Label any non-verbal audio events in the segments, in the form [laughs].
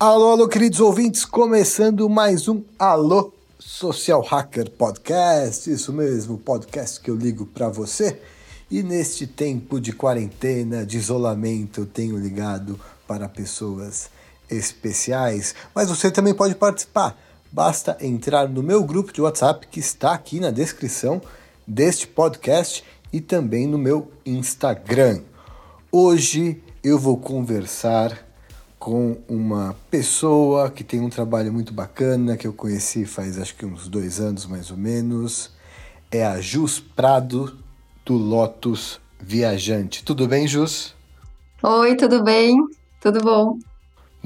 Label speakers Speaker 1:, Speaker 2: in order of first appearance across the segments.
Speaker 1: Alô, alô, queridos ouvintes, começando mais um Alô Social Hacker Podcast, isso mesmo, podcast que eu ligo para você. E neste tempo de quarentena, de isolamento, eu tenho ligado para pessoas especiais, mas você também pode participar. Basta entrar no meu grupo de WhatsApp que está aqui na descrição deste podcast e também no meu Instagram. Hoje eu vou conversar com uma pessoa que tem um trabalho muito bacana, que eu conheci faz acho que uns dois anos mais ou menos. É a Jus Prado do Lotus Viajante. Tudo bem, Jus?
Speaker 2: Oi, tudo bem? Tudo bom?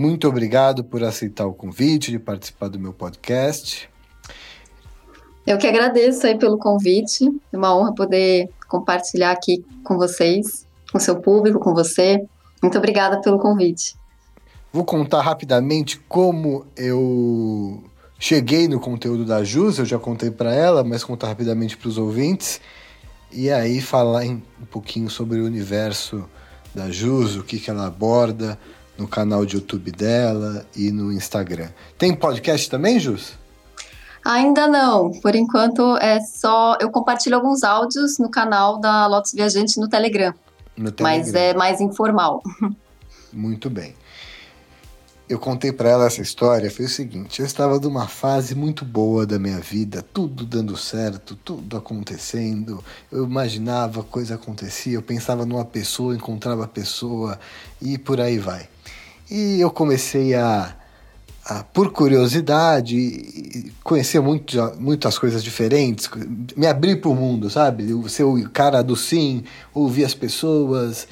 Speaker 1: Muito obrigado por aceitar o convite de participar do meu podcast.
Speaker 2: Eu que agradeço aí pelo convite. É uma honra poder compartilhar aqui com vocês, com seu público, com você. Muito obrigada pelo convite.
Speaker 1: Vou contar rapidamente como eu cheguei no conteúdo da Jus, eu já contei para ela, mas contar rapidamente para os ouvintes. E aí falar um pouquinho sobre o universo da Jus, o que, que ela aborda no canal de YouTube dela e no Instagram. Tem podcast também, Jus?
Speaker 2: Ainda não. Por enquanto é só. Eu compartilho alguns áudios no canal da Lotus Viajante no Telegram. No Telegram. Mas é mais informal. [laughs]
Speaker 1: Muito bem eu contei para ela essa história foi o seguinte: eu estava numa fase muito boa da minha vida, tudo dando certo, tudo acontecendo. Eu imaginava, coisa acontecia, eu pensava numa pessoa, encontrava a pessoa e por aí vai. E eu comecei a, a por curiosidade, conhecer muito, muitas coisas diferentes, me abrir para o mundo, sabe? Ser o cara do sim, ouvir as pessoas.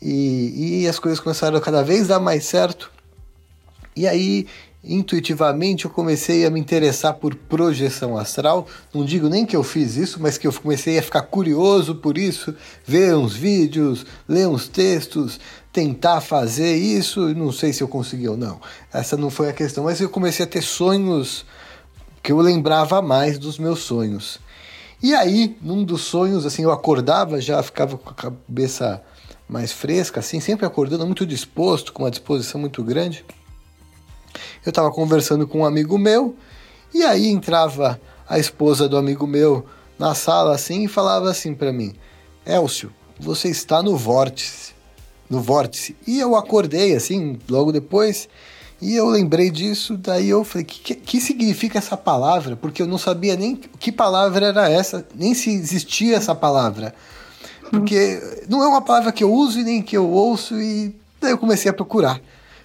Speaker 1: E, e as coisas começaram a cada vez dar mais certo. E aí, intuitivamente, eu comecei a me interessar por projeção astral. Não digo nem que eu fiz isso, mas que eu comecei a ficar curioso por isso, ver uns vídeos, ler uns textos, tentar fazer isso. Não sei se eu consegui ou não. Essa não foi a questão, mas eu comecei a ter sonhos que eu lembrava mais dos meus sonhos. E aí, num dos sonhos, assim, eu acordava, já ficava com a cabeça mais fresca, assim, sempre acordando muito disposto, com uma disposição muito grande. Eu estava conversando com um amigo meu e aí entrava a esposa do amigo meu na sala assim e falava assim para mim: Elcio, você está no vórtice. No vórtice. E eu acordei assim, logo depois, e eu lembrei disso. Daí eu falei: que, que significa essa palavra? Porque eu não sabia nem que palavra era essa, nem se existia essa palavra. Porque não é uma palavra que eu uso e nem que eu ouço, e daí eu comecei a procurar.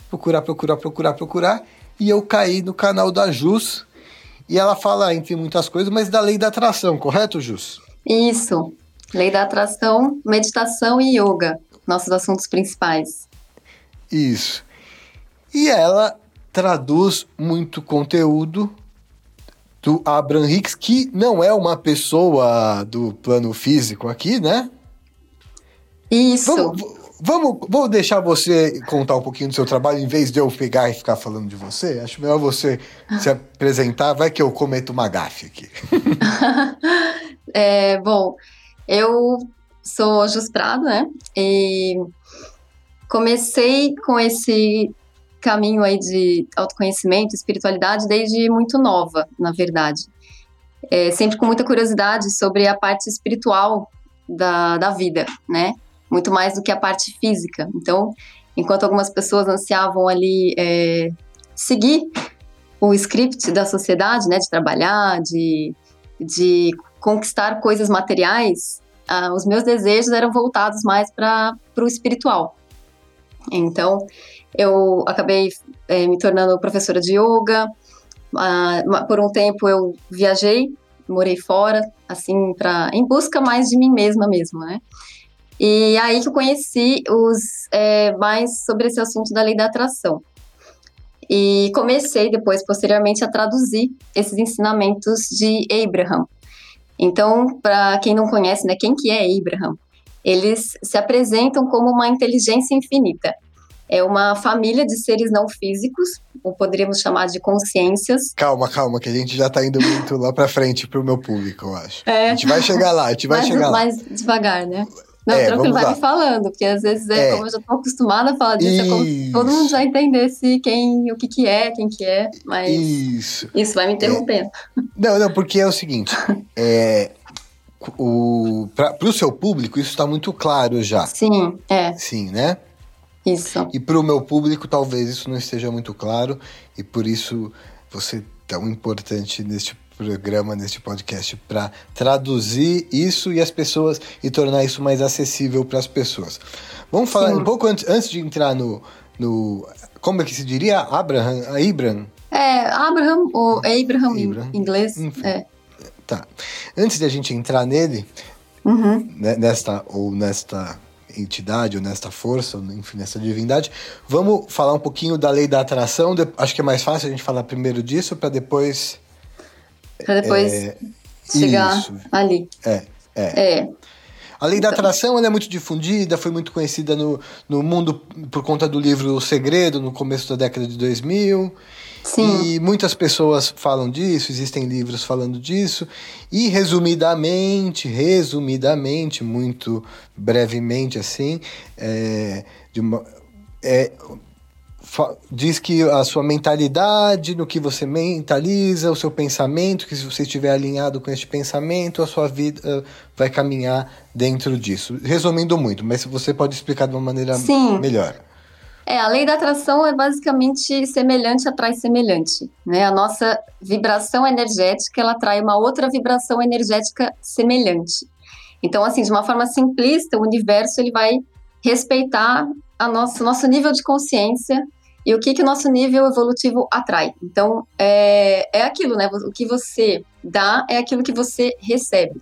Speaker 1: Procurar, procurar, procurar, procurar e eu caí no canal da Jus. E ela fala, entre muitas coisas, mas da lei da atração, correto, Jus?
Speaker 2: Isso. Lei da atração, meditação e yoga, nossos assuntos principais.
Speaker 1: Isso. E ela traduz muito conteúdo do Abraham Hicks, que não é uma pessoa do plano físico aqui, né?
Speaker 2: Isso.
Speaker 1: Vamos, Vamos, vou deixar você contar um pouquinho do seu trabalho em vez de eu pegar e ficar falando de você. Acho melhor você se [laughs] apresentar. Vai que eu cometo uma gafe aqui. [laughs]
Speaker 2: é, bom, eu sou Jus Prado, né? E comecei com esse caminho aí de autoconhecimento, espiritualidade desde muito nova, na verdade. É, sempre com muita curiosidade sobre a parte espiritual da, da vida, né? Muito mais do que a parte física. Então, enquanto algumas pessoas ansiavam ali é, seguir o script da sociedade, né, de trabalhar, de, de conquistar coisas materiais, ah, os meus desejos eram voltados mais para o espiritual. Então, eu acabei é, me tornando professora de yoga. Ah, por um tempo eu viajei, morei fora, assim, para em busca mais de mim mesma mesmo, né? E aí que eu conheci os, é, mais sobre esse assunto da lei da atração. E comecei depois, posteriormente, a traduzir esses ensinamentos de Abraham. Então, para quem não conhece, né, quem que é Abraham? Eles se apresentam como uma inteligência infinita. é uma família de seres não físicos, ou poderíamos chamar de consciências.
Speaker 1: Calma, calma, que a gente já tá indo muito lá pra frente pro meu público, eu acho. É. A gente vai chegar lá, a gente vai [laughs]
Speaker 2: mais,
Speaker 1: chegar
Speaker 2: mais
Speaker 1: lá.
Speaker 2: Mais devagar, né? Não, é, tranquilo, vai lá. me falando, porque às vezes é, é, como eu já tô acostumada a falar disso, é como todo mundo já entendesse quem, o que que é, quem que é, mas isso, isso vai me interrompendo.
Speaker 1: É. Não, não, porque é o seguinte, [laughs] é, o, para o seu público isso está muito claro já.
Speaker 2: Sim, é.
Speaker 1: Sim, né?
Speaker 2: Isso.
Speaker 1: E para o meu público talvez isso não esteja muito claro e por isso você é tão importante neste programa, neste podcast, para traduzir isso e as pessoas e tornar isso mais acessível para as pessoas. Vamos falar Sim. um pouco antes, antes de entrar no, no. Como é que se diria? Abraham? Abraham?
Speaker 2: É, Abraham ou Abraham, Abraham. em inglês. Enfim. É.
Speaker 1: Tá. Antes de a gente entrar nele,
Speaker 2: uhum.
Speaker 1: né, nesta ou nesta entidade ou nesta força, enfim, nessa divindade, vamos falar um pouquinho da lei da atração. Acho que é mais fácil a gente falar primeiro disso para depois
Speaker 2: para depois é, chegar isso. ali.
Speaker 1: É, é.
Speaker 2: é.
Speaker 1: A lei então. da atração ela é muito difundida, foi muito conhecida no, no mundo por conta do livro O Segredo, no começo da década de 2000.
Speaker 2: Sim.
Speaker 1: E muitas pessoas falam disso, existem livros falando disso. E resumidamente, resumidamente, muito brevemente assim, é, de uma, é, diz que a sua mentalidade, no que você mentaliza, o seu pensamento, que se você estiver alinhado com este pensamento, a sua vida uh, vai caminhar dentro disso. Resumindo muito, mas você pode explicar de uma maneira
Speaker 2: Sim.
Speaker 1: melhor.
Speaker 2: É, a lei da atração é basicamente semelhante atrai semelhante, né? A nossa vibração energética, ela atrai uma outra vibração energética semelhante. Então, assim, de uma forma simplista, o universo ele vai respeitar a nosso nosso nível de consciência e o que que o nosso nível evolutivo atrai. Então, é, é aquilo, né? O que você dá é aquilo que você recebe.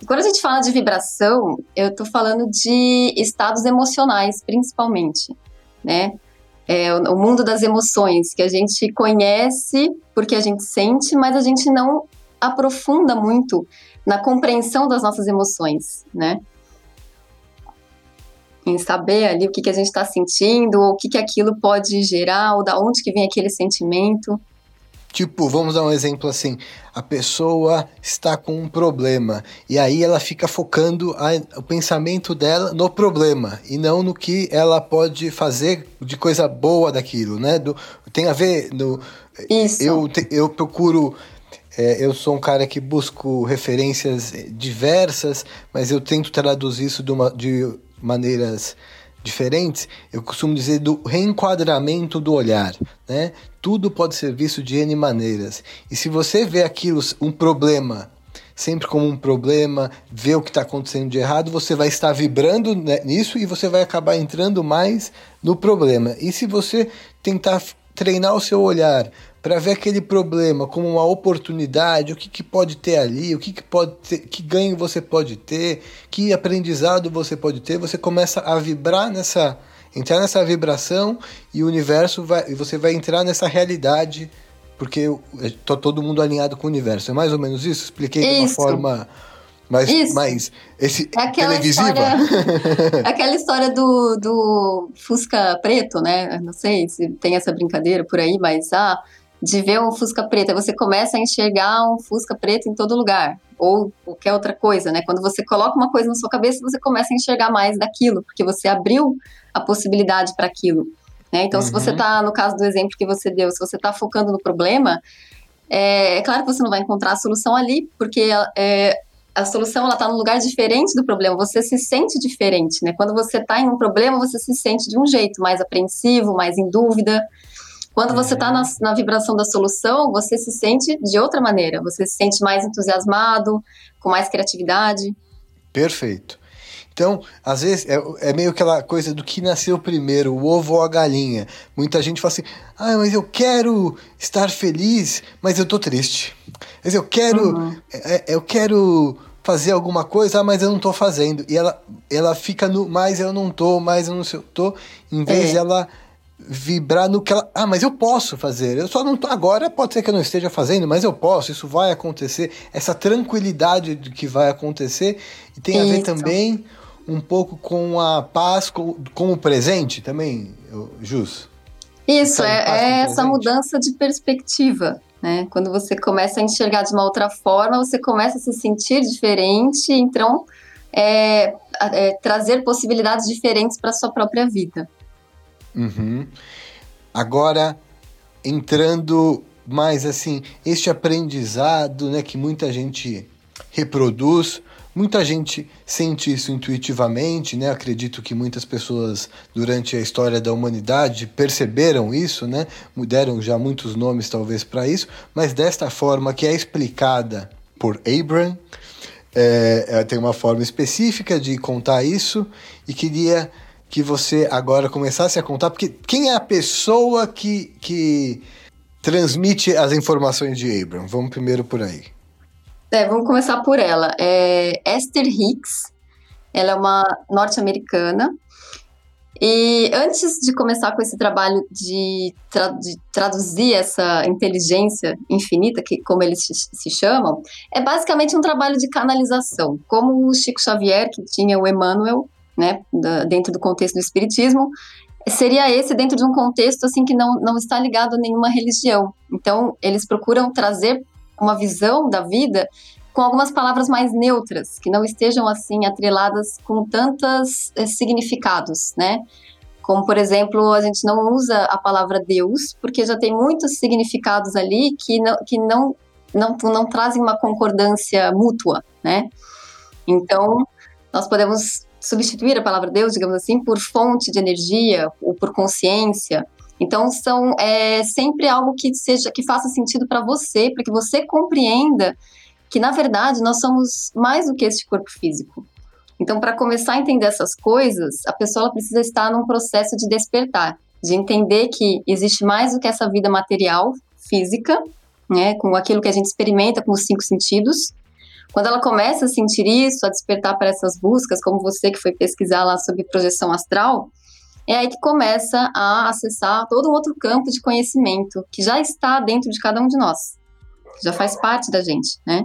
Speaker 2: E quando a gente fala de vibração, eu estou falando de estados emocionais, principalmente, né? É, o, o mundo das emoções, que a gente conhece porque a gente sente, mas a gente não aprofunda muito na compreensão das nossas emoções, né? Em saber ali o que, que a gente está sentindo, ou o que, que aquilo pode gerar, ou da onde que vem aquele sentimento.
Speaker 1: Tipo, vamos dar um exemplo assim: a pessoa está com um problema e aí ela fica focando a, o pensamento dela no problema e não no que ela pode fazer de coisa boa daquilo, né? Do, tem a ver no.
Speaker 2: Isso.
Speaker 1: Eu, eu procuro. É, eu sou um cara que busco referências diversas, mas eu tento traduzir isso de, uma, de maneiras diferentes, eu costumo dizer do reenquadramento do olhar, né? Tudo pode ser visto de N maneiras. E se você vê aquilo, um problema, sempre como um problema, vê o que está acontecendo de errado, você vai estar vibrando nisso e você vai acabar entrando mais no problema. E se você tentar treinar o seu olhar para ver aquele problema como uma oportunidade, o que, que pode ter ali, o que, que pode ter, que ganho você pode ter, que aprendizado você pode ter, você começa a vibrar nessa, entrar nessa vibração e o universo vai, você vai entrar nessa realidade porque tô todo mundo alinhado com o universo. É mais ou menos isso? Expliquei isso. de uma forma mais, mais esse,
Speaker 2: é televisiva. História, [laughs] é aquela história do, do Fusca preto, né? Não sei se tem essa brincadeira por aí, mas ah, de ver um Fusca preto, você começa a enxergar um Fusca preto em todo lugar, ou qualquer outra coisa, né? Quando você coloca uma coisa na sua cabeça, você começa a enxergar mais daquilo, porque você abriu a possibilidade para aquilo. Né? Então, uhum. se você está, no caso do exemplo que você deu, se você está focando no problema, é, é, claro que você não vai encontrar a solução ali, porque é, a solução ela está num lugar diferente do problema. Você se sente diferente, né? Quando você está em um problema, você se sente de um jeito mais apreensivo, mais em dúvida. Quando você está na, na, vibração da solução, você se sente de outra maneira. Você se sente mais entusiasmado, com mais criatividade.
Speaker 1: Perfeito. Então, às vezes, é, é, meio aquela coisa do que nasceu primeiro, o ovo ou a galinha. Muita gente fala assim: ah, mas eu quero estar feliz, mas eu tô triste. Mas eu quero. Uhum. É, é eu quero fazer alguma coisa, ah, mas eu não tô fazendo. E ela, ela fica no mais eu não tô, mais eu não sei, tô, em vez é. de ela vibrar no que ela. Ah, mas eu posso fazer. Eu só não tô agora, pode ser que eu não esteja fazendo, mas eu posso, isso vai acontecer. Essa tranquilidade de que vai acontecer. E tem isso. a ver também um pouco com a paz, com, com o presente também, Jus?
Speaker 2: Isso, é, é essa mudança de perspectiva. Né? Quando você começa a enxergar de uma outra forma, você começa a se sentir diferente, então é, é, trazer possibilidades diferentes para a sua própria vida.
Speaker 1: Uhum. Agora, entrando mais assim, este aprendizado né, que muita gente reproduz, muita gente sente isso intuitivamente, né? Acredito que muitas pessoas durante a história da humanidade perceberam isso, né? Deram já muitos nomes talvez para isso, mas desta forma que é explicada por Abraham, é, tem uma forma específica de contar isso e queria que você agora começasse a contar, porque quem é a pessoa que, que transmite as informações de Abraham? Vamos primeiro por aí.
Speaker 2: É, vamos começar por ela. É Esther Hicks, ela é uma norte-americana. E antes de começar com esse trabalho de, tra de, traduzir essa inteligência infinita, que como eles se chamam, é basicamente um trabalho de canalização. Como o Chico Xavier, que tinha o Emmanuel, né, da, dentro do contexto do espiritismo, seria esse dentro de um contexto assim que não, não está ligado a nenhuma religião. Então, eles procuram trazer uma visão da vida com algumas palavras mais neutras, que não estejam assim atreladas com tantos eh, significados, né? Como, por exemplo, a gente não usa a palavra Deus, porque já tem muitos significados ali que não, que não, não, não trazem uma concordância mútua, né? Então, nós podemos substituir a palavra Deus, digamos assim, por fonte de energia ou por consciência, então são é, sempre algo que seja que faça sentido para você, para que você compreenda que na verdade nós somos mais do que este corpo físico. Então, para começar a entender essas coisas, a pessoa precisa estar num processo de despertar, de entender que existe mais do que essa vida material, física, né, com aquilo que a gente experimenta com os cinco sentidos. Quando ela começa a sentir isso, a despertar para essas buscas, como você que foi pesquisar lá sobre projeção astral, é aí que começa a acessar todo um outro campo de conhecimento que já está dentro de cada um de nós, já faz parte da gente, né?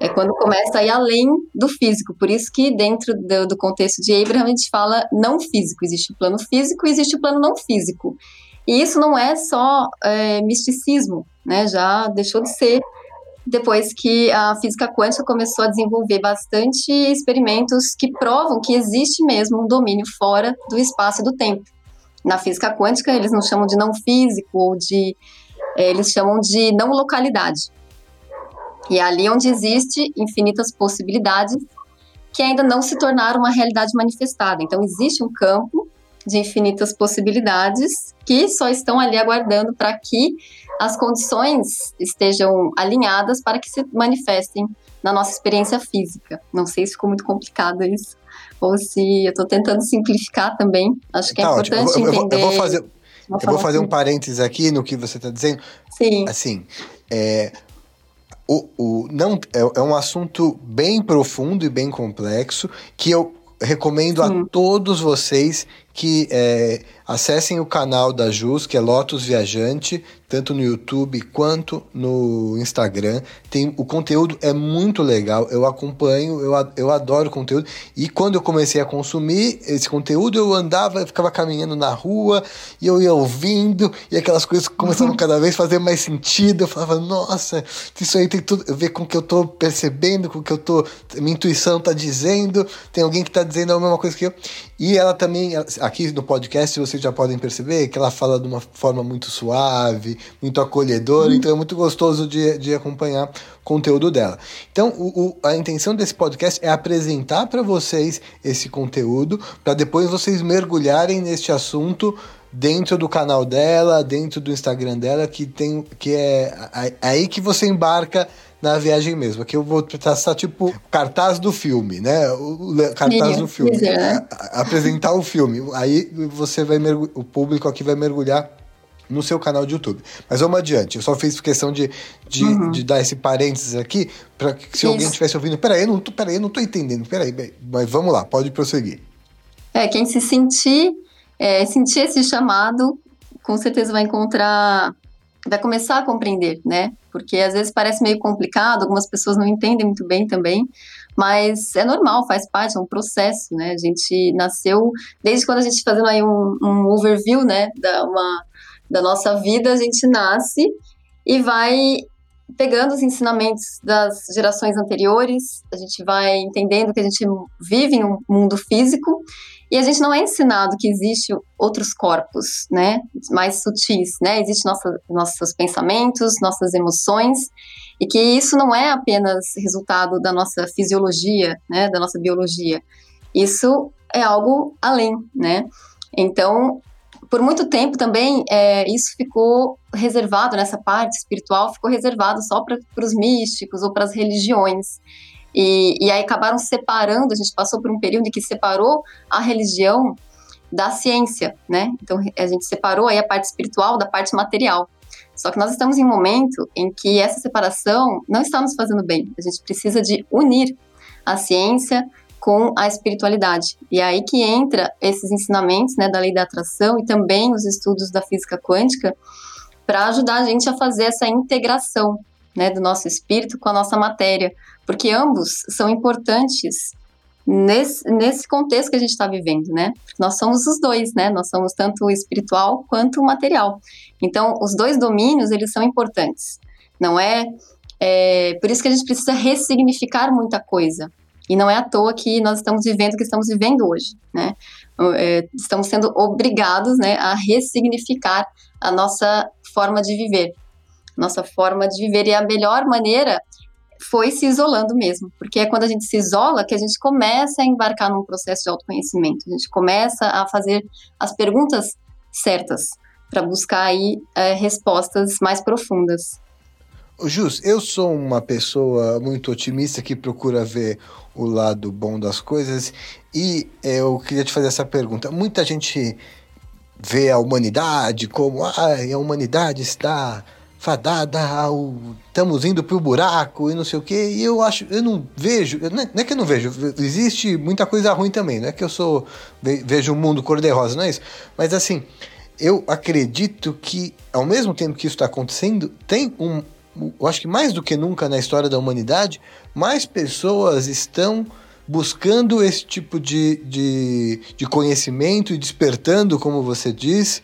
Speaker 2: É quando começa a ir além do físico. Por isso que dentro do, do contexto de Abraham a gente fala não físico. Existe o plano físico e existe o plano não físico. E isso não é só é, misticismo, né? Já deixou de ser depois que a física quântica começou a desenvolver bastante experimentos que provam que existe mesmo um domínio fora do espaço e do tempo. Na física quântica, eles não chamam de não físico ou de. É, eles chamam de não localidade. E é ali onde existe infinitas possibilidades que ainda não se tornaram uma realidade manifestada. Então, existe um campo de infinitas possibilidades que só estão ali aguardando para que as condições estejam alinhadas para que se manifestem na nossa experiência física. Não sei se ficou muito complicado isso, ou se eu estou tentando simplificar também. Acho que é tá importante eu, eu, entender.
Speaker 1: Eu vou fazer, eu vou fazer um parênteses aqui no que você está dizendo.
Speaker 2: Sim.
Speaker 1: Assim, é, o, o, não, é, é um assunto bem profundo e bem complexo que eu recomendo Sim. a todos vocês que é, acessem o canal da Jus, que é Lotus Viajante, tanto no YouTube quanto no Instagram. Tem, o conteúdo é muito legal, eu acompanho, eu, eu adoro o conteúdo. E quando eu comecei a consumir esse conteúdo, eu andava, eu ficava caminhando na rua e eu ia ouvindo, e aquelas coisas começavam [laughs] cada vez a fazer mais sentido. Eu falava, nossa, isso aí tem tudo a ver com o que eu tô percebendo, com o que eu tô. Minha intuição tá dizendo, tem alguém que tá dizendo a mesma coisa que eu. E ela também, aqui no podcast, vocês já podem perceber que ela fala de uma forma muito suave, muito acolhedora, então é muito gostoso de, de acompanhar o conteúdo dela. Então, o, o, a intenção desse podcast é apresentar para vocês esse conteúdo, para depois vocês mergulharem neste assunto dentro do canal dela, dentro do Instagram dela, que tem que é aí que você embarca na viagem mesmo. Aqui eu vou traçar tipo cartaz do filme, né? O cartaz do filme. É. Apresentar o filme. Aí você vai o público aqui vai mergulhar no seu canal de YouTube. Mas vamos adiante. Eu só fiz questão de, de, uhum. de dar esse parênteses aqui para que se Isso. alguém estivesse ouvindo, peraí, eu não tô, peraí, eu não tô entendendo. Peraí, mas vamos lá, pode prosseguir.
Speaker 2: É, quem se sentir, é, sentir esse chamado, com certeza vai encontrar vai começar a compreender, né? Porque às vezes parece meio complicado, algumas pessoas não entendem muito bem também, mas é normal, faz parte, é um processo, né? A gente nasceu, desde quando a gente fazendo aí um, um overview, né, da, uma, da nossa vida, a gente nasce e vai pegando os ensinamentos das gerações anteriores, a gente vai entendendo que a gente vive em um mundo físico e a gente não é ensinado que existe outros corpos, né, mais sutis, né? Existem nossos pensamentos, nossas emoções e que isso não é apenas resultado da nossa fisiologia, né, da nossa biologia. Isso é algo além, né? Então, por muito tempo também, é, isso ficou reservado, nessa parte espiritual, ficou reservado só para os místicos ou para as religiões. E, e aí acabaram separando, a gente passou por um período em que separou a religião da ciência, né? Então a gente separou aí a parte espiritual da parte material. Só que nós estamos em um momento em que essa separação não está nos fazendo bem. A gente precisa de unir a ciência com a espiritualidade. E é aí que entra esses ensinamentos, né, da lei da atração e também os estudos da física quântica para ajudar a gente a fazer essa integração, né, do nosso espírito com a nossa matéria, porque ambos são importantes nesse, nesse contexto que a gente está vivendo, né? Nós somos os dois, né? Nós somos tanto o espiritual quanto o material. Então, os dois domínios, eles são importantes. Não é, é por isso que a gente precisa ressignificar muita coisa. E não é à toa que nós estamos vivendo o que estamos vivendo hoje, né? É, estamos sendo obrigados, né, a ressignificar a nossa forma de viver. Nossa forma de viver. E a melhor maneira foi se isolando mesmo, porque é quando a gente se isola que a gente começa a embarcar num processo de autoconhecimento, a gente começa a fazer as perguntas certas para buscar aí é, respostas mais profundas.
Speaker 1: Jus, eu sou uma pessoa muito otimista que procura ver o lado bom das coisas e eu queria te fazer essa pergunta. Muita gente vê a humanidade como ah, a humanidade está fadada ao estamos indo para o buraco e não sei o que e eu acho eu não vejo não é que eu não vejo existe muita coisa ruim também não é que eu sou vejo o mundo cor de rosa não é isso? Mas assim eu acredito que ao mesmo tempo que isso está acontecendo tem um eu acho que mais do que nunca na história da humanidade mais pessoas estão buscando esse tipo de, de, de conhecimento e despertando como você disse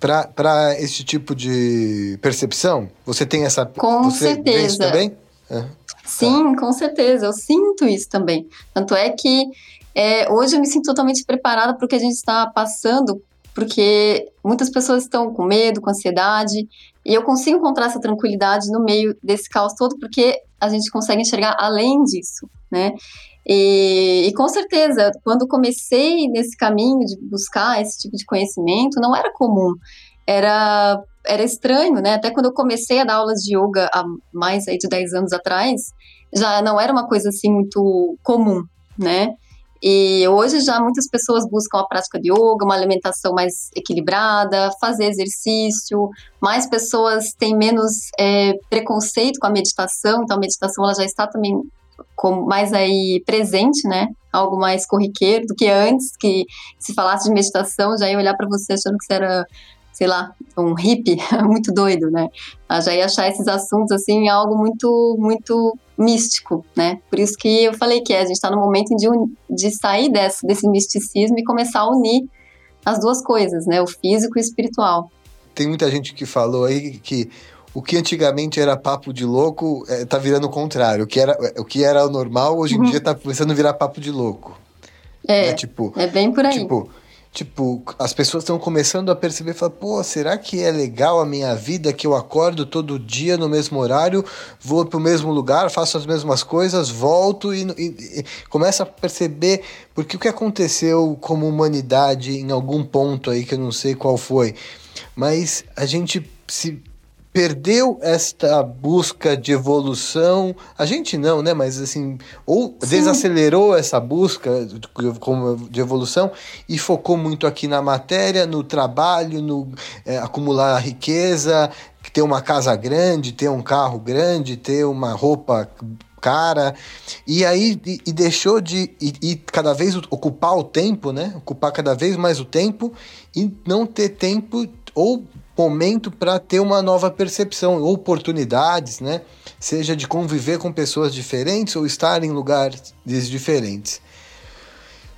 Speaker 1: para esse tipo de percepção? Você tem essa.
Speaker 2: Com
Speaker 1: você
Speaker 2: certeza.
Speaker 1: também?
Speaker 2: É. Sim, com certeza. Eu sinto isso também. Tanto é que é, hoje eu me sinto totalmente preparada para o que a gente está passando, porque muitas pessoas estão com medo, com ansiedade, e eu consigo encontrar essa tranquilidade no meio desse caos todo, porque a gente consegue enxergar além disso, né? E, e, com certeza, quando comecei nesse caminho de buscar esse tipo de conhecimento, não era comum, era, era estranho, né? Até quando eu comecei a dar aulas de yoga há mais aí de 10 anos atrás, já não era uma coisa assim muito comum, né? E hoje já muitas pessoas buscam a prática de yoga, uma alimentação mais equilibrada, fazer exercício, mais pessoas têm menos é, preconceito com a meditação, então a meditação ela já está também como mais aí presente, né? Algo mais corriqueiro do que antes, que se falasse de meditação, já ia olhar para você achando que você era, sei lá, um hippie, [laughs] muito doido, né? Eu já ia achar esses assuntos assim algo muito, muito místico, né? Por isso que eu falei que é, a gente está no momento de, de sair desse, desse misticismo e começar a unir as duas coisas, né? O físico e o espiritual.
Speaker 1: Tem muita gente que falou aí que o que antigamente era papo de louco é, tá virando o contrário. O que era o, que era o normal, hoje em uhum. dia tá começando a virar papo de louco.
Speaker 2: É, é, tipo, é bem por aí.
Speaker 1: Tipo, tipo as pessoas estão começando a perceber, falar, pô, será que é legal a minha vida que eu acordo todo dia no mesmo horário, vou pro mesmo lugar, faço as mesmas coisas, volto e, e, e começa a perceber porque o que aconteceu como humanidade em algum ponto aí que eu não sei qual foi, mas a gente se perdeu esta busca de evolução. A gente não, né? Mas assim, ou Sim. desacelerou essa busca de, evolução e focou muito aqui na matéria, no trabalho, no é, acumular riqueza, ter uma casa grande, ter um carro grande, ter uma roupa cara. E aí e, e deixou de e, e, cada vez ocupar o tempo, né? Ocupar cada vez mais o tempo e não ter tempo ou momento para ter uma nova percepção, oportunidades, né? Seja de conviver com pessoas diferentes ou estar em lugares diferentes.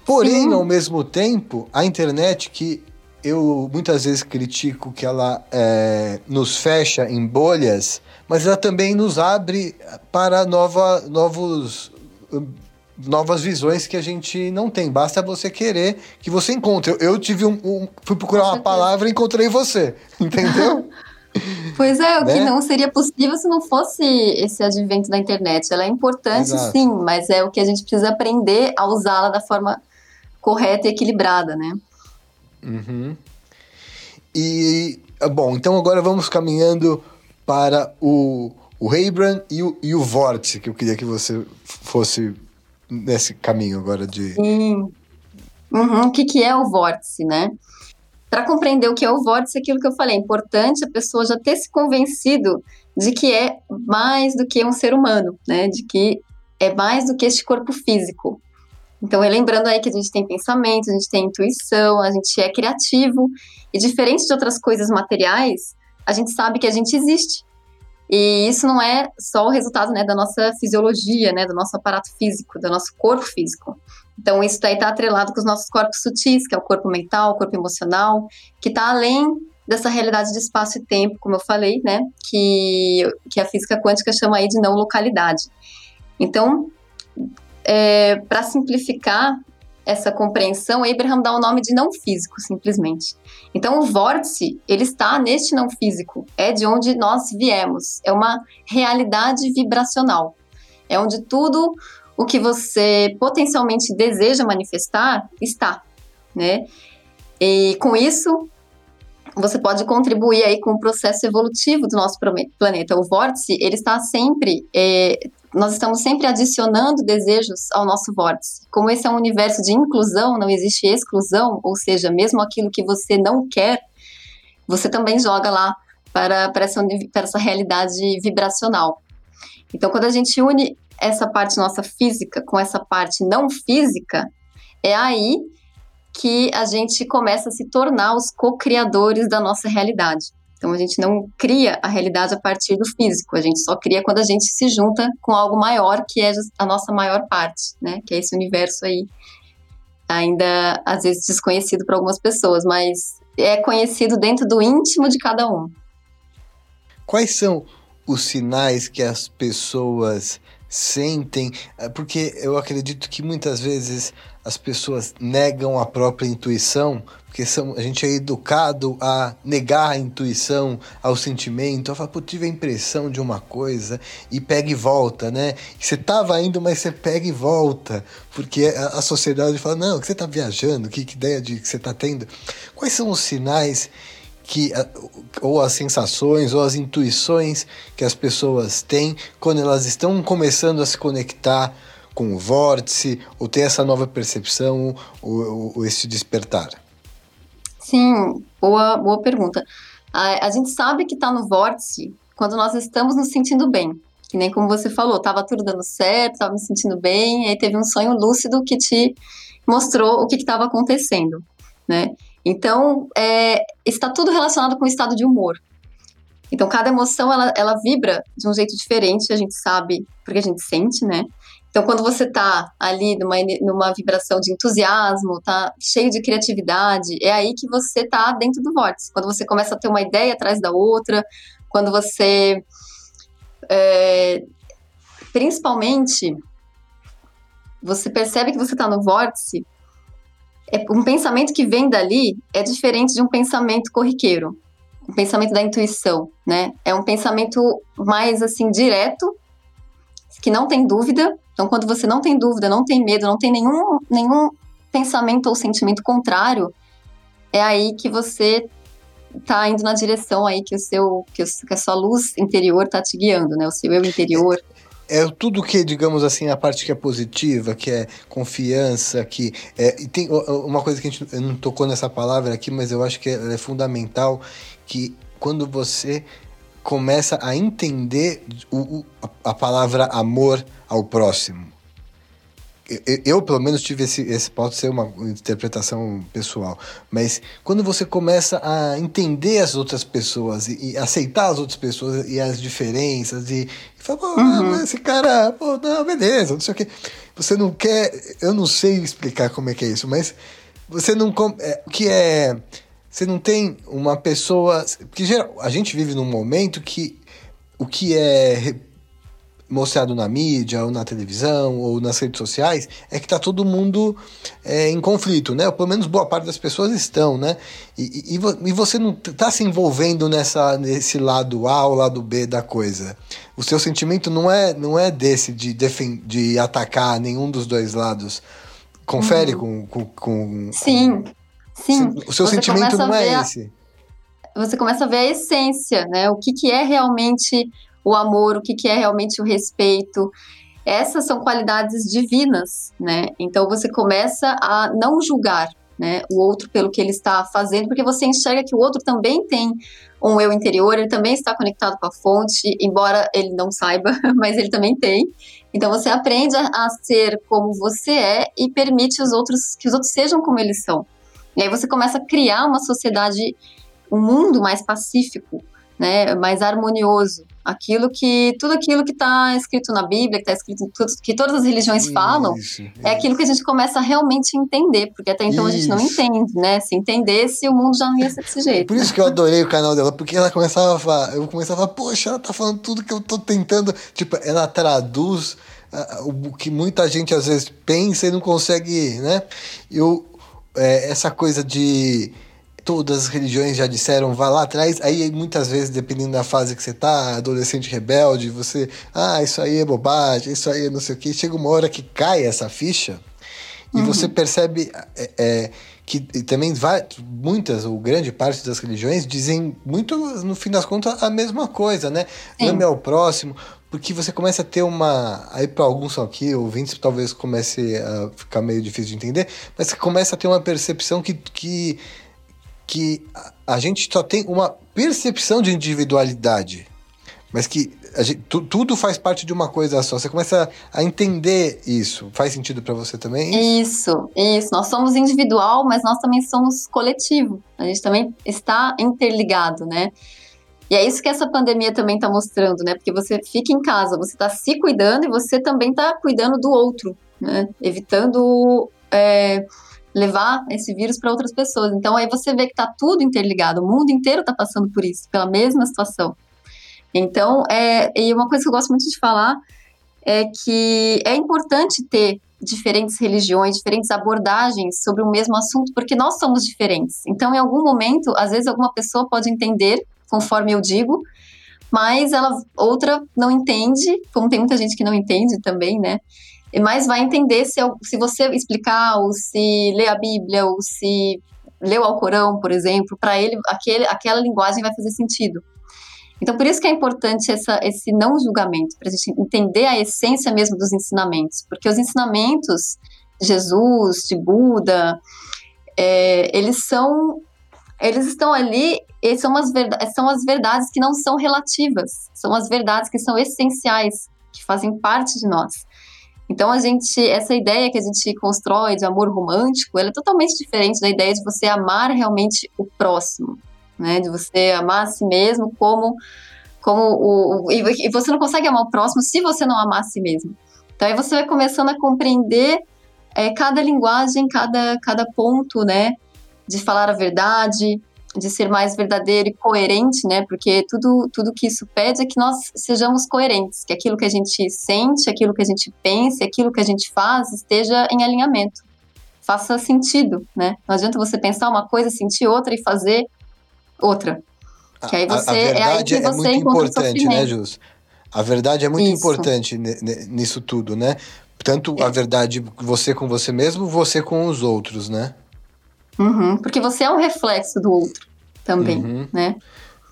Speaker 1: Porém, Sim. ao mesmo tempo, a internet que eu muitas vezes critico que ela é, nos fecha em bolhas, mas ela também nos abre para nova, novos novas visões que a gente não tem. Basta você querer que você encontre. Eu, eu tive um, um, Fui procurar uma palavra e encontrei você. [laughs] Entendeu?
Speaker 2: Pois é, o né? que não seria possível se não fosse esse advento da internet. Ela é importante, Exato. sim, mas é o que a gente precisa aprender a usá-la da forma correta e equilibrada, né?
Speaker 1: Uhum. E, bom, então agora vamos caminhando para o, o Heibran e o, e o Vórtice, que eu queria que você fosse nesse caminho agora de.
Speaker 2: Sim. Uhum. O que, que é o vórtice, né? Para compreender o que é o vórtice, é aquilo que eu falei, é importante a pessoa já ter se convencido de que é mais do que um ser humano, né? De que é mais do que este corpo físico. Então, lembrando aí que a gente tem pensamento, a gente tem intuição, a gente é criativo, e diferente de outras coisas materiais, a gente sabe que a gente existe. E isso não é só o resultado né, da nossa fisiologia, né, do nosso aparato físico, do nosso corpo físico. Então, isso daí está atrelado com os nossos corpos sutis, que é o corpo mental, o corpo emocional, que está além dessa realidade de espaço e tempo, como eu falei, né, que, que a física quântica chama aí de não localidade. Então, é, para simplificar essa compreensão, Abraham dá o nome de não físico, simplesmente. Então, o vórtice, ele está neste não físico, é de onde nós viemos, é uma realidade vibracional. É onde tudo o que você potencialmente deseja manifestar está, né? E com isso, você pode contribuir aí com o processo evolutivo do nosso planeta. O vórtice, ele está sempre é, nós estamos sempre adicionando desejos ao nosso vórtice. Como esse é um universo de inclusão, não existe exclusão, ou seja, mesmo aquilo que você não quer, você também joga lá para, para, essa, para essa realidade vibracional. Então, quando a gente une essa parte nossa física com essa parte não física, é aí que a gente começa a se tornar os co-criadores da nossa realidade. Então a gente não cria a realidade a partir do físico, a gente só cria quando a gente se junta com algo maior, que é a nossa maior parte, né? Que é esse universo aí, ainda às vezes desconhecido para algumas pessoas, mas é conhecido dentro do íntimo de cada um.
Speaker 1: Quais são os sinais que as pessoas sentem? É, porque eu acredito que muitas vezes as pessoas negam a própria intuição porque são, a gente é educado a negar a intuição, ao sentimento, a falar, pô, tive a impressão de uma coisa e pega e volta, né? você tava indo, mas você pega e volta, porque a, a sociedade fala, não, que você tá viajando, que, que ideia de que você tá tendo? Quais são os sinais que ou as sensações ou as intuições que as pessoas têm quando elas estão começando a se conectar com o vórtice ou ter essa nova percepção ou, ou, ou esse despertar?
Speaker 2: Sim, boa, boa pergunta. A, a gente sabe que está no vórtice quando nós estamos nos sentindo bem. Que nem como você falou, estava tudo dando certo, estava me sentindo bem, aí teve um sonho lúcido que te mostrou o que estava acontecendo, né? Então, é, está tudo relacionado com o estado de humor. Então, cada emoção, ela, ela vibra de um jeito diferente, a gente sabe, porque a gente sente, né? Então, quando você está ali numa, numa vibração de entusiasmo, tá cheio de criatividade, é aí que você está dentro do vórtice. Quando você começa a ter uma ideia atrás da outra, quando você. É, principalmente, você percebe que você está no vórtice, é, um pensamento que vem dali é diferente de um pensamento corriqueiro. Um pensamento da intuição, né? É um pensamento mais assim direto, que não tem dúvida, então, quando você não tem dúvida, não tem medo, não tem nenhum, nenhum pensamento ou sentimento contrário, é aí que você está indo na direção aí que o seu que, o, que a sua luz interior está te guiando, né? O seu eu interior.
Speaker 1: É, é tudo que, digamos assim, a parte que é positiva, que é confiança, que é, e tem uma coisa que a gente não tocou nessa palavra aqui, mas eu acho que ela é fundamental, que quando você começa a entender o, a palavra amor ao próximo. eu, eu, pelo menos tive esse, esse pode ser uma interpretação pessoal, mas quando você começa a entender as outras pessoas e, e aceitar as outras pessoas e as diferenças e, e fala, pô, uhum. esse cara, pô, não, beleza, não sei o que. Você não quer, eu não sei explicar como é que é isso, mas você não é, o que é, você não tem uma pessoa, porque geral, a gente vive num momento que o que é mostrado na mídia, ou na televisão, ou nas redes sociais, é que está todo mundo é, em conflito, né? Ou pelo menos boa parte das pessoas estão, né? E, e, e você não está se envolvendo nessa, nesse lado A ou lado B da coisa. O seu sentimento não é, não é desse de, de atacar nenhum dos dois lados. Confere uhum. com, com, com,
Speaker 2: Sim, sim.
Speaker 1: O seu você sentimento não é esse.
Speaker 2: Você começa a ver a essência, né? O que, que é realmente o amor, o que, que é realmente o respeito. Essas são qualidades divinas, né? Então você começa a não julgar, né, o outro pelo que ele está fazendo, porque você enxerga que o outro também tem um eu interior, ele também está conectado com a fonte, embora ele não saiba, [laughs] mas ele também tem. Então você aprende a, ser como você é e permite os outros que os outros sejam como eles são. E aí você começa a criar uma sociedade, um mundo mais pacífico, né, mais harmonioso. Aquilo que tudo aquilo que está escrito na Bíblia, que está escrito que todas as religiões isso, falam, isso. é aquilo que a gente começa a realmente entender, porque até então isso. a gente não entende, né? Se entendesse, o mundo já não ia ser desse jeito.
Speaker 1: Por isso que eu adorei o canal dela, porque ela começava a falar, eu começava a falar, poxa, ela tá falando tudo que eu tô tentando, tipo, ela traduz uh, o que muita gente às vezes pensa e não consegue, né? Eu é, essa coisa de todas as religiões já disseram, vá lá atrás. Aí muitas vezes, dependendo da fase que você tá, adolescente rebelde, você, ah, isso aí é bobagem, isso aí é não sei o que. Chega uma hora que cai essa ficha e uhum. você percebe é, é, que também vai, muitas ou grande parte das religiões dizem muito, no fim das contas, a mesma coisa, né? Ame ao próximo, porque você começa a ter uma. Aí, para alguns aqui, ouvintes, talvez comece a ficar meio difícil de entender, mas você começa a ter uma percepção que. que que a gente só tem uma percepção de individualidade, mas que gente, tu, tudo faz parte de uma coisa só. Você começa a entender isso. Faz sentido para você também?
Speaker 2: Isso, isso. Nós somos individual, mas nós também somos coletivo. A gente também está interligado, né? E é isso que essa pandemia também está mostrando, né? Porque você fica em casa, você está se cuidando e você também está cuidando do outro, né? Evitando é, levar esse vírus para outras pessoas. Então aí você vê que está tudo interligado, o mundo inteiro está passando por isso, pela mesma situação. Então, é, e uma coisa que eu gosto muito de falar é que é importante ter diferentes religiões, diferentes abordagens sobre o mesmo assunto, porque nós somos diferentes. Então, em algum momento, às vezes alguma pessoa pode entender conforme eu digo, mas ela outra não entende, como tem muita gente que não entende também, né? mas vai entender se, se você explicar, ou se ler a Bíblia, ou se ler o Alcorão, por exemplo, para ele aquele, aquela linguagem vai fazer sentido. Então, por isso que é importante essa, esse não julgamento, para a gente entender a essência mesmo dos ensinamentos, porque os ensinamentos de Jesus, de Buda, é, eles são, eles estão ali, e são as, verdades, são as verdades que não são relativas, são as verdades que são essenciais, que fazem parte de nós. Então a gente, essa ideia que a gente constrói de amor romântico, ela é totalmente diferente da ideia de você amar realmente o próximo, né? De você amar a si mesmo como como o, o e você não consegue amar o próximo se você não amar a si mesmo. Então aí você vai começando a compreender é, cada linguagem, cada cada ponto, né? De falar a verdade, de ser mais verdadeiro e coerente, né? Porque tudo, tudo que isso pede é que nós sejamos coerentes, que aquilo que a gente sente, aquilo que a gente pensa, aquilo que a gente faz esteja em alinhamento, faça sentido, né? Não adianta você pensar uma coisa, sentir outra e fazer outra. Que aí você, a, a
Speaker 1: verdade
Speaker 2: é aí que
Speaker 1: é
Speaker 2: você
Speaker 1: é muito importante, né, Jus? A verdade é muito Isso. importante nisso tudo, né? Tanto a verdade você com você mesmo, você com os outros, né?
Speaker 2: Uhum, porque você é um reflexo do outro também, uhum. né?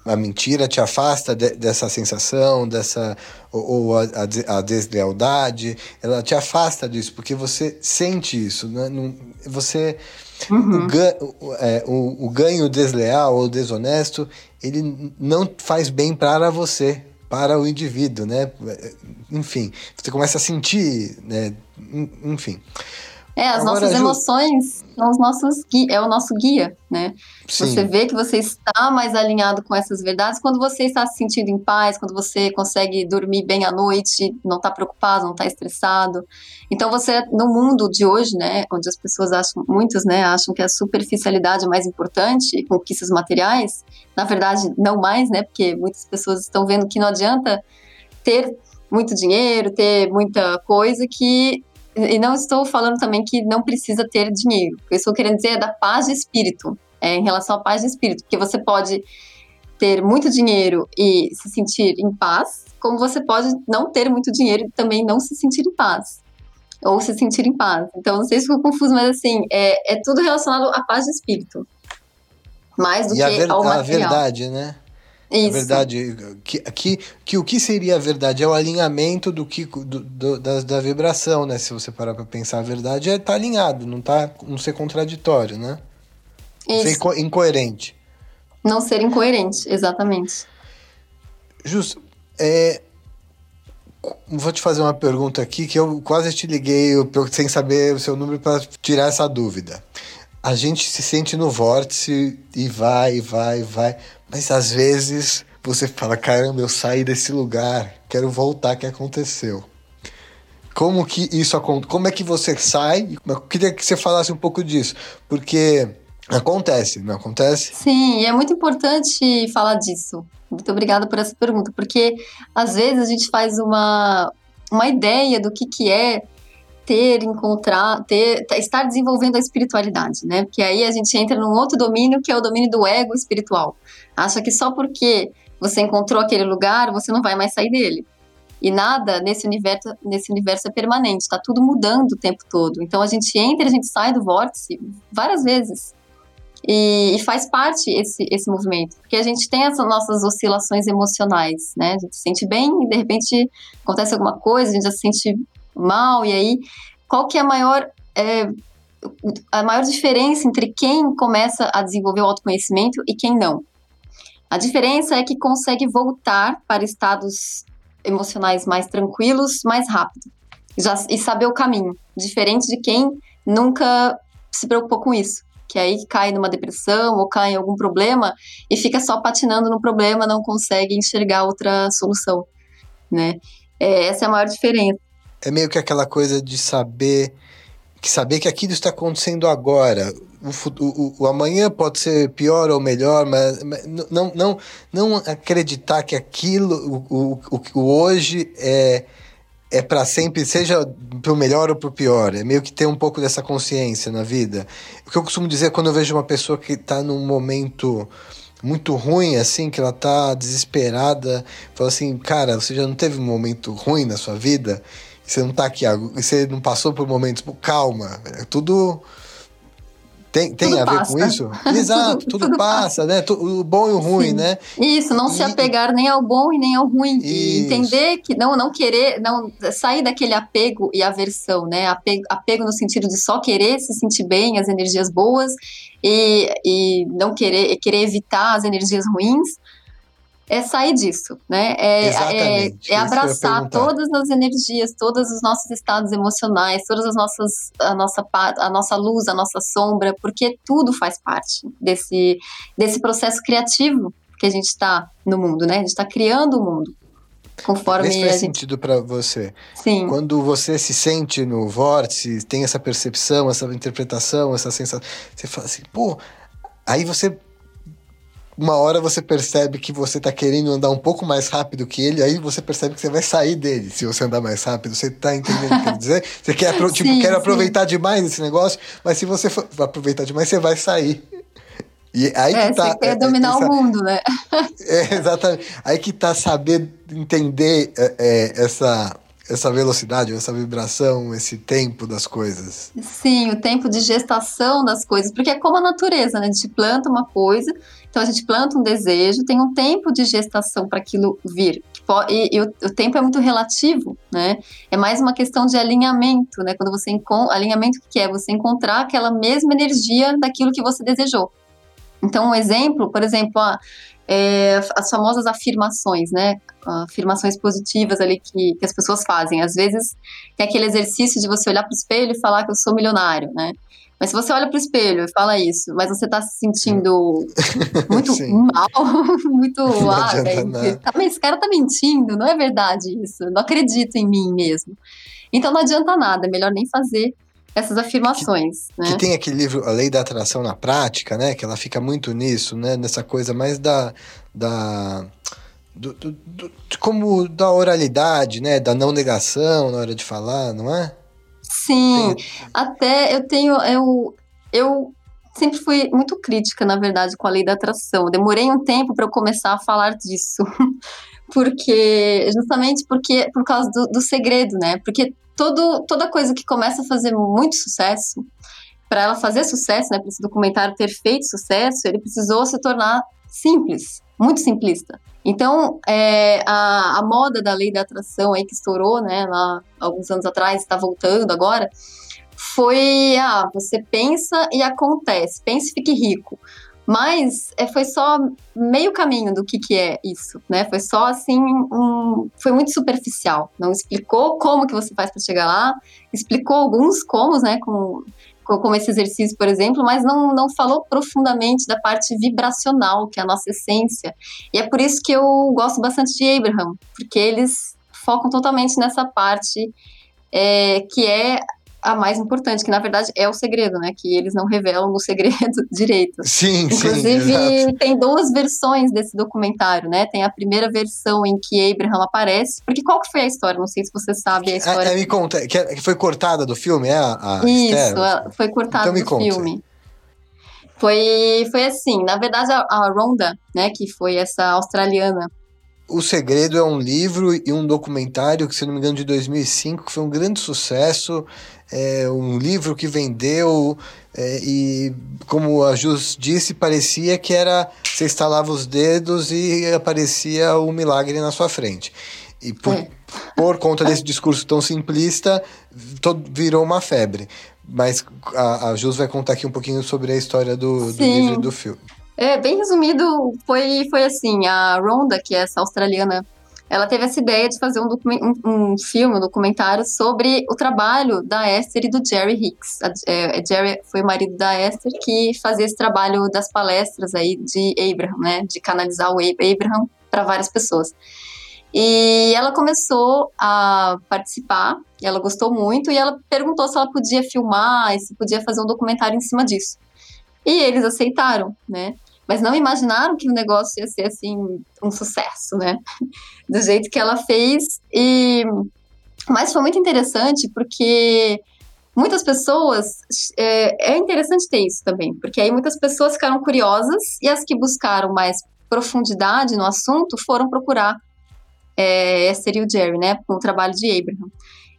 Speaker 1: A mentira te afasta de, dessa sensação, dessa ou, ou a, a, deslealdade, ela te afasta disso, porque você sente isso, né? Não, você uhum. o, ganho, é, o, o ganho desleal ou desonesto, ele não faz bem para você, para o indivíduo, né? Enfim, você começa a sentir, né? Enfim.
Speaker 2: É, as Agora, nossas emoções são os nossos é o nosso guia, né? Sim. Você vê que você está mais alinhado com essas verdades quando você está se sentindo em paz, quando você consegue dormir bem à noite, não está preocupado, não está estressado. Então você no mundo de hoje, né, onde as pessoas acham, muitas, né, acham que a superficialidade é mais importante, conquistas materiais, na verdade não mais, né? Porque muitas pessoas estão vendo que não adianta ter muito dinheiro, ter muita coisa que e não estou falando também que não precisa ter dinheiro. O que eu estou querendo dizer é da paz de espírito, é, em relação à paz de espírito, porque você pode ter muito dinheiro e se sentir em paz, como você pode não ter muito dinheiro e também não se sentir em paz. Ou se sentir em paz. Então, não sei se ficou confuso, mas assim, é, é tudo relacionado à paz de espírito. Mais do e que
Speaker 1: a
Speaker 2: ao material.
Speaker 1: a verdade, né? Isso. A verdade, que, que, que o que seria a verdade é o alinhamento do que do, do, da, da vibração, né? Se você parar para pensar, a verdade é estar tá alinhado, não tá não ser contraditório, né? Não ser inco incoerente.
Speaker 2: Não ser incoerente, exatamente.
Speaker 1: Justo. É, vou te fazer uma pergunta aqui que eu quase te liguei sem saber o seu número para tirar essa dúvida. A gente se sente no vórtice e vai, vai, vai. Mas às vezes você fala: caramba, eu saí desse lugar, quero voltar, o que aconteceu? Como que isso acontece? Como é que você sai? Eu queria que você falasse um pouco disso, porque acontece, não acontece?
Speaker 2: Sim, é muito importante falar disso. Muito obrigada por essa pergunta, porque às vezes a gente faz uma, uma ideia do que, que é ter, encontrar, ter, estar desenvolvendo a espiritualidade, né? Porque aí a gente entra num outro domínio que é o domínio do ego espiritual. Acha que só porque você encontrou aquele lugar, você não vai mais sair dele. E nada nesse universo, nesse universo é permanente, está tudo mudando o tempo todo. Então a gente entra, a gente sai do vórtice várias vezes. E, e, faz parte esse, esse movimento, porque a gente tem essas nossas oscilações emocionais, né? A gente se sente bem e de repente acontece alguma coisa, a gente já se sente mal, e aí qual que é a maior. É, a maior diferença entre quem começa a desenvolver o autoconhecimento e quem não. A diferença é que consegue voltar para estados emocionais mais tranquilos mais rápido já, e saber o caminho, diferente de quem nunca se preocupou com isso, que aí cai numa depressão ou cai em algum problema e fica só patinando no problema, não consegue enxergar outra solução, né? É, essa é a maior diferença.
Speaker 1: É meio que aquela coisa de saber que saber que aquilo está acontecendo agora o, o, o, amanhã pode ser pior ou melhor, mas, mas não, não, não acreditar que aquilo, o, o, o hoje é, é para sempre, seja pro melhor ou pro pior. É meio que ter um pouco dessa consciência na vida. O que eu costumo dizer quando eu vejo uma pessoa que está num momento muito ruim, assim, que ela tá desesperada, fala assim, cara, você já não teve um momento ruim na sua vida? Você não tá aqui, você não passou por momentos, calma, é tudo tem, tem a ver passa. com isso? [laughs] Exato, tudo, tudo passa, passa, né? O bom e o ruim, Sim. né?
Speaker 2: Isso, não e... se apegar nem ao bom e nem ao ruim. Isso. E entender que não, não querer, não sair daquele apego e aversão, né? Apego, apego no sentido de só querer se sentir bem, as energias boas, e, e não querer, querer evitar as energias ruins é sair disso, né? É, é, é abraçar todas as energias, todos os nossos estados emocionais, todas as nossas, a nossa, a nossa luz, a nossa sombra, porque tudo faz parte desse, desse processo criativo que a gente está no mundo, né? A gente está criando o mundo. Conforme
Speaker 1: Isso faz
Speaker 2: gente...
Speaker 1: sentido para você.
Speaker 2: Sim.
Speaker 1: Quando você se sente no vórtice, tem essa percepção, essa interpretação, essa sensação, você fala assim, pô, aí você uma hora você percebe que você tá querendo andar um pouco mais rápido que ele, aí você percebe que você vai sair dele se você andar mais rápido. Você tá entendendo o que eu quero dizer? Você quer, sim, tipo, quer aproveitar demais esse negócio, mas se você for aproveitar demais, você vai sair.
Speaker 2: E aí é, que tá. Você quer é, dominar essa, o mundo, né? [laughs]
Speaker 1: É, exatamente. Aí que tá saber entender é, é, essa essa velocidade, essa vibração, esse tempo das coisas.
Speaker 2: Sim, o tempo de gestação das coisas, porque é como a natureza, né? A gente planta uma coisa então a gente planta um desejo, tem um tempo de gestação para aquilo vir. E, e o, o, tempo é muito relativo, né? É mais uma questão de alinhamento, né? Quando você encontra. Alinhamento que é você encontrar aquela mesma energia daquilo que você desejou. Então, um exemplo, por exemplo, ah, é, as famosas afirmações, né? Afirmações positivas ali que, que as pessoas fazem. Às vezes tem aquele exercício de você olhar para o espelho e falar que eu sou milionário, né? Mas se você olha para o espelho e fala isso, mas você está se sentindo muito [laughs] mal, [laughs] muito. Ah, tá, esse cara tá mentindo, não é verdade isso. Não acredito em mim mesmo. Então não adianta nada, é melhor nem fazer essas afirmações.
Speaker 1: Que, né? que tem aquele livro, A Lei da Atração na Prática, né? Que ela fica muito nisso, né? Nessa coisa mais da. da do, do, do, como da oralidade, né? Da não negação na hora de falar, não é?
Speaker 2: Sim, tem... até eu tenho. Eu, eu sempre fui muito crítica, na verdade, com a lei da atração. Demorei um tempo para eu começar a falar disso. [laughs] porque justamente porque por causa do, do segredo, né? Porque todo, toda coisa que começa a fazer muito sucesso, para ela fazer sucesso, né, para esse documentário ter feito sucesso, ele precisou se tornar simples, muito simplista. Então, é, a, a, moda da lei da atração aí que estourou, né, lá alguns anos atrás, está voltando agora, foi, ah, você pensa e acontece, pense e fique rico. Mas é, foi só meio caminho do que, que é isso, né? Foi só assim, um, foi muito superficial. Não explicou como que você faz para chegar lá, explicou alguns como, né? Como, como esse exercício, por exemplo, mas não, não falou profundamente da parte vibracional, que é a nossa essência. E é por isso que eu gosto bastante de Abraham, porque eles focam totalmente nessa parte é, que é a mais importante, que na verdade é o segredo, né? Que eles não revelam o segredo [laughs] direito.
Speaker 1: Sim,
Speaker 2: Inclusive,
Speaker 1: sim,
Speaker 2: tem duas versões desse documentário, né? Tem a primeira versão em que Abraham aparece. Porque qual que foi a história? Não sei se você sabe a história.
Speaker 1: É, é, me conta, é que foi cortada do filme, é a, a
Speaker 2: Isso, Esther? foi cortada então, do conta. filme. Foi, foi assim, na verdade a, a Rhonda, né, que foi essa australiana
Speaker 1: o Segredo é um livro e um documentário que, se não me engano, de 2005, que foi um grande sucesso. É um livro que vendeu é, e, como a Jus disse, parecia que era você estalava os dedos e aparecia o um milagre na sua frente. E por, é. por conta desse discurso tão simplista, todo, virou uma febre. Mas a, a Jus vai contar aqui um pouquinho sobre a história do, do livro e do filme.
Speaker 2: É, bem resumido, foi, foi assim, a Rhonda, que é essa australiana, ela teve essa ideia de fazer um, um, um filme, um documentário sobre o trabalho da Esther e do Jerry Hicks. A, é, Jerry foi o marido da Esther que fazia esse trabalho das palestras aí de Abraham, né, de canalizar o Abraham para várias pessoas. E ela começou a participar, ela gostou muito, e ela perguntou se ela podia filmar e se podia fazer um documentário em cima disso. E eles aceitaram, né? Mas não imaginaram que o negócio ia ser assim um sucesso, né? [laughs] Do jeito que ela fez e mas foi muito interessante porque muitas pessoas é, é interessante ter isso também, porque aí muitas pessoas ficaram curiosas e as que buscaram mais profundidade no assunto foram procurar é, e o Jerry, né, com o trabalho de Abraham.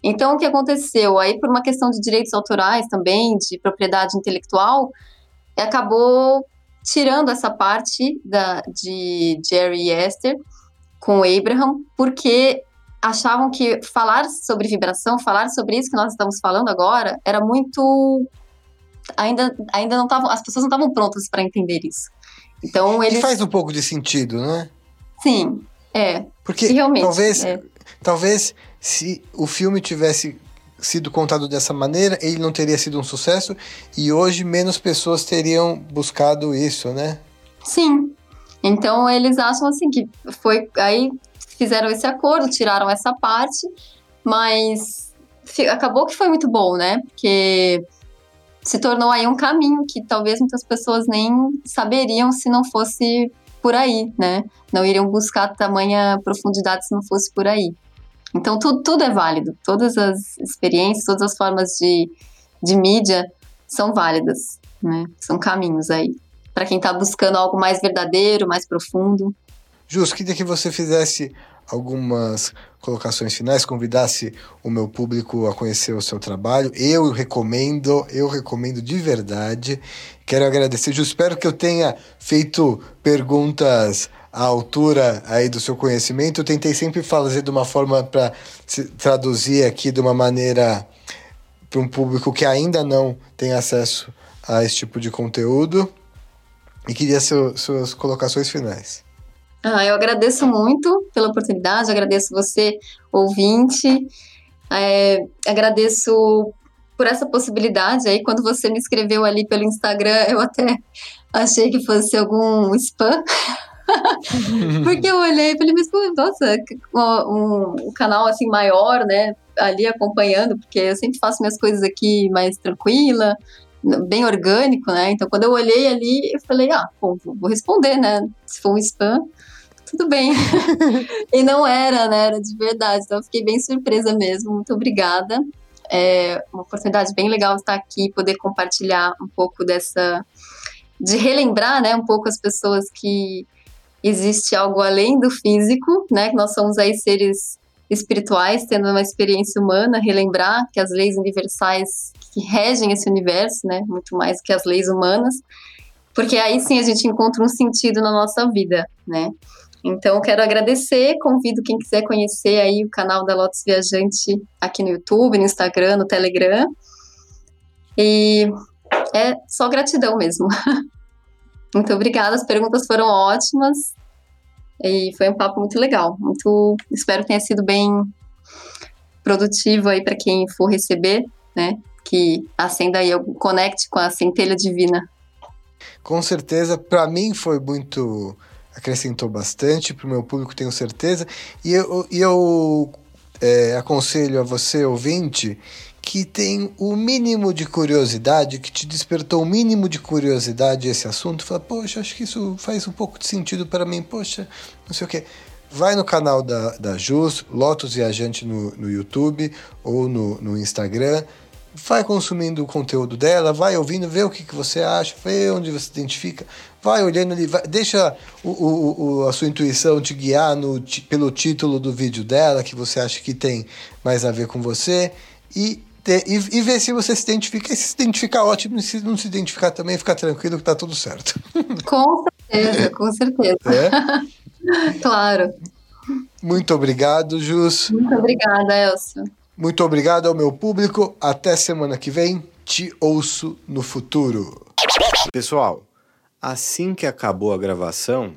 Speaker 2: Então, o que aconteceu? Aí, por uma questão de direitos autorais também, de propriedade intelectual, acabou tirando essa parte da, de Jerry e Esther com Abraham, porque achavam que falar sobre vibração, falar sobre isso que nós estamos falando agora, era muito. Ainda, ainda não estavam. As pessoas não estavam prontas para entender isso. Então eles.
Speaker 1: E faz um pouco de sentido, né?
Speaker 2: Sim, é.
Speaker 1: Porque realmente, talvez, é. talvez se o filme tivesse sido contado dessa maneira, ele não teria sido um sucesso e hoje menos pessoas teriam buscado isso, né?
Speaker 2: Sim. Então eles acham assim que foi aí fizeram esse acordo, tiraram essa parte, mas acabou que foi muito bom, né? Porque se tornou aí um caminho que talvez muitas pessoas nem saberiam se não fosse por aí, né? Não iriam buscar tamanha profundidade se não fosse por aí. Então, tudo, tudo é válido. Todas as experiências, todas as formas de, de mídia são válidas, né? São caminhos aí. Para quem está buscando algo mais verdadeiro, mais profundo.
Speaker 1: Jus, queria que você fizesse algumas colocações finais, convidasse o meu público a conhecer o seu trabalho. Eu recomendo, eu recomendo de verdade. Quero agradecer, Jus, espero que eu tenha feito perguntas a altura aí do seu conhecimento. Eu tentei sempre fazer de uma forma para traduzir aqui de uma maneira para um público que ainda não tem acesso a esse tipo de conteúdo. E queria seu, suas colocações finais.
Speaker 2: Ah, eu agradeço muito pela oportunidade, agradeço você, ouvinte, é, agradeço por essa possibilidade aí. Quando você me escreveu ali pelo Instagram, eu até achei que fosse algum spam. [laughs] Porque eu olhei e falei, mas nossa, um, um, canal assim maior, né? Ali acompanhando, porque eu sempre faço minhas coisas aqui mais tranquila, bem orgânico, né? Então quando eu olhei ali, eu falei, ah, vou responder, né? Se for um spam, tudo bem. [laughs] e não era, né? Era de verdade. Então eu fiquei bem surpresa mesmo. Muito obrigada. É uma oportunidade bem legal estar aqui, poder compartilhar um pouco dessa. de relembrar, né, um pouco as pessoas que existe algo além do físico, né? Que nós somos aí seres espirituais, tendo uma experiência humana, relembrar que as leis universais que regem esse universo, né? Muito mais que as leis humanas, porque aí sim a gente encontra um sentido na nossa vida, né? Então, quero agradecer, convido quem quiser conhecer aí o canal da Lotus Viajante aqui no YouTube, no Instagram, no Telegram. E é só gratidão mesmo. [laughs] muito obrigada, as perguntas foram ótimas e foi um papo muito legal. Muito, espero que tenha sido bem produtivo aí para quem for receber, né? Que acenda aí, conecte com a centelha divina.
Speaker 1: Com certeza, para mim foi muito acrescentou bastante para o meu público, tenho certeza. E eu, eu é, aconselho a você, ouvinte, que tem o mínimo de curiosidade, que te despertou o mínimo de curiosidade esse assunto, fala, poxa, acho que isso faz um pouco de sentido para mim, poxa, não sei o quê. Vai no canal da, da Jus, Lotus Viajante no, no YouTube ou no, no Instagram, vai consumindo o conteúdo dela, vai ouvindo, vê o que, que você acha, vê onde você se identifica, vai olhando ali, vai, deixa o, o, o, a sua intuição te guiar no, pelo título do vídeo dela, que você acha que tem mais a ver com você, e, te, e, e ver se você se identifica. E se se identificar, ótimo, e se não se identificar também, fica tranquilo que tá tudo certo.
Speaker 2: Com [laughs] certeza, com certeza. É? [laughs] claro.
Speaker 1: Muito obrigado, Jus.
Speaker 2: Muito obrigada, Elcio.
Speaker 1: Muito obrigado ao meu público. Até semana que vem. Te ouço no futuro.
Speaker 3: Pessoal, assim que acabou a gravação,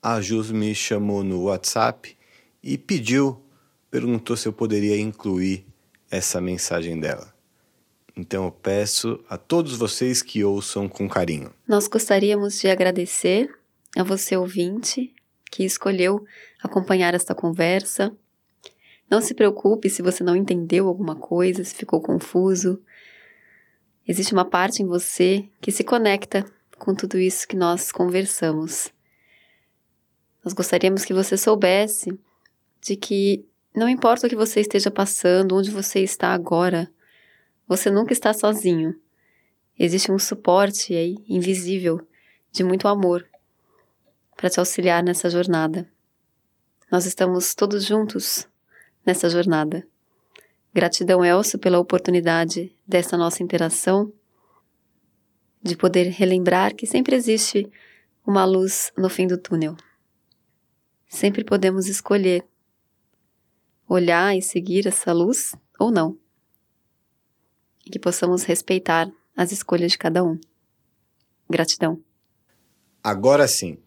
Speaker 3: a Jus me chamou no WhatsApp e pediu, perguntou se eu poderia incluir essa mensagem dela. Então eu peço a todos vocês que ouçam com carinho.
Speaker 4: Nós gostaríamos de agradecer a você ouvinte que escolheu acompanhar esta conversa não se preocupe se você não entendeu alguma coisa, se ficou confuso. Existe uma parte em você que se conecta com tudo isso que nós conversamos. Nós gostaríamos que você soubesse de que não importa o que você esteja passando, onde você está agora, você nunca está sozinho. Existe um suporte aí invisível de muito amor para te auxiliar nessa jornada. Nós estamos todos juntos nessa jornada. Gratidão, Elcio, pela oportunidade dessa nossa interação, de poder relembrar que sempre existe uma luz no fim do túnel. Sempre podemos escolher olhar e seguir essa luz ou não. E que possamos respeitar as escolhas de cada um. Gratidão.
Speaker 3: Agora sim,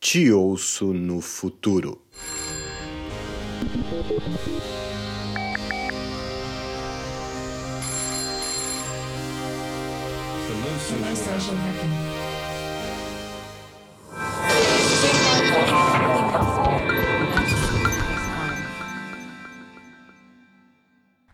Speaker 3: te ouço no futuro.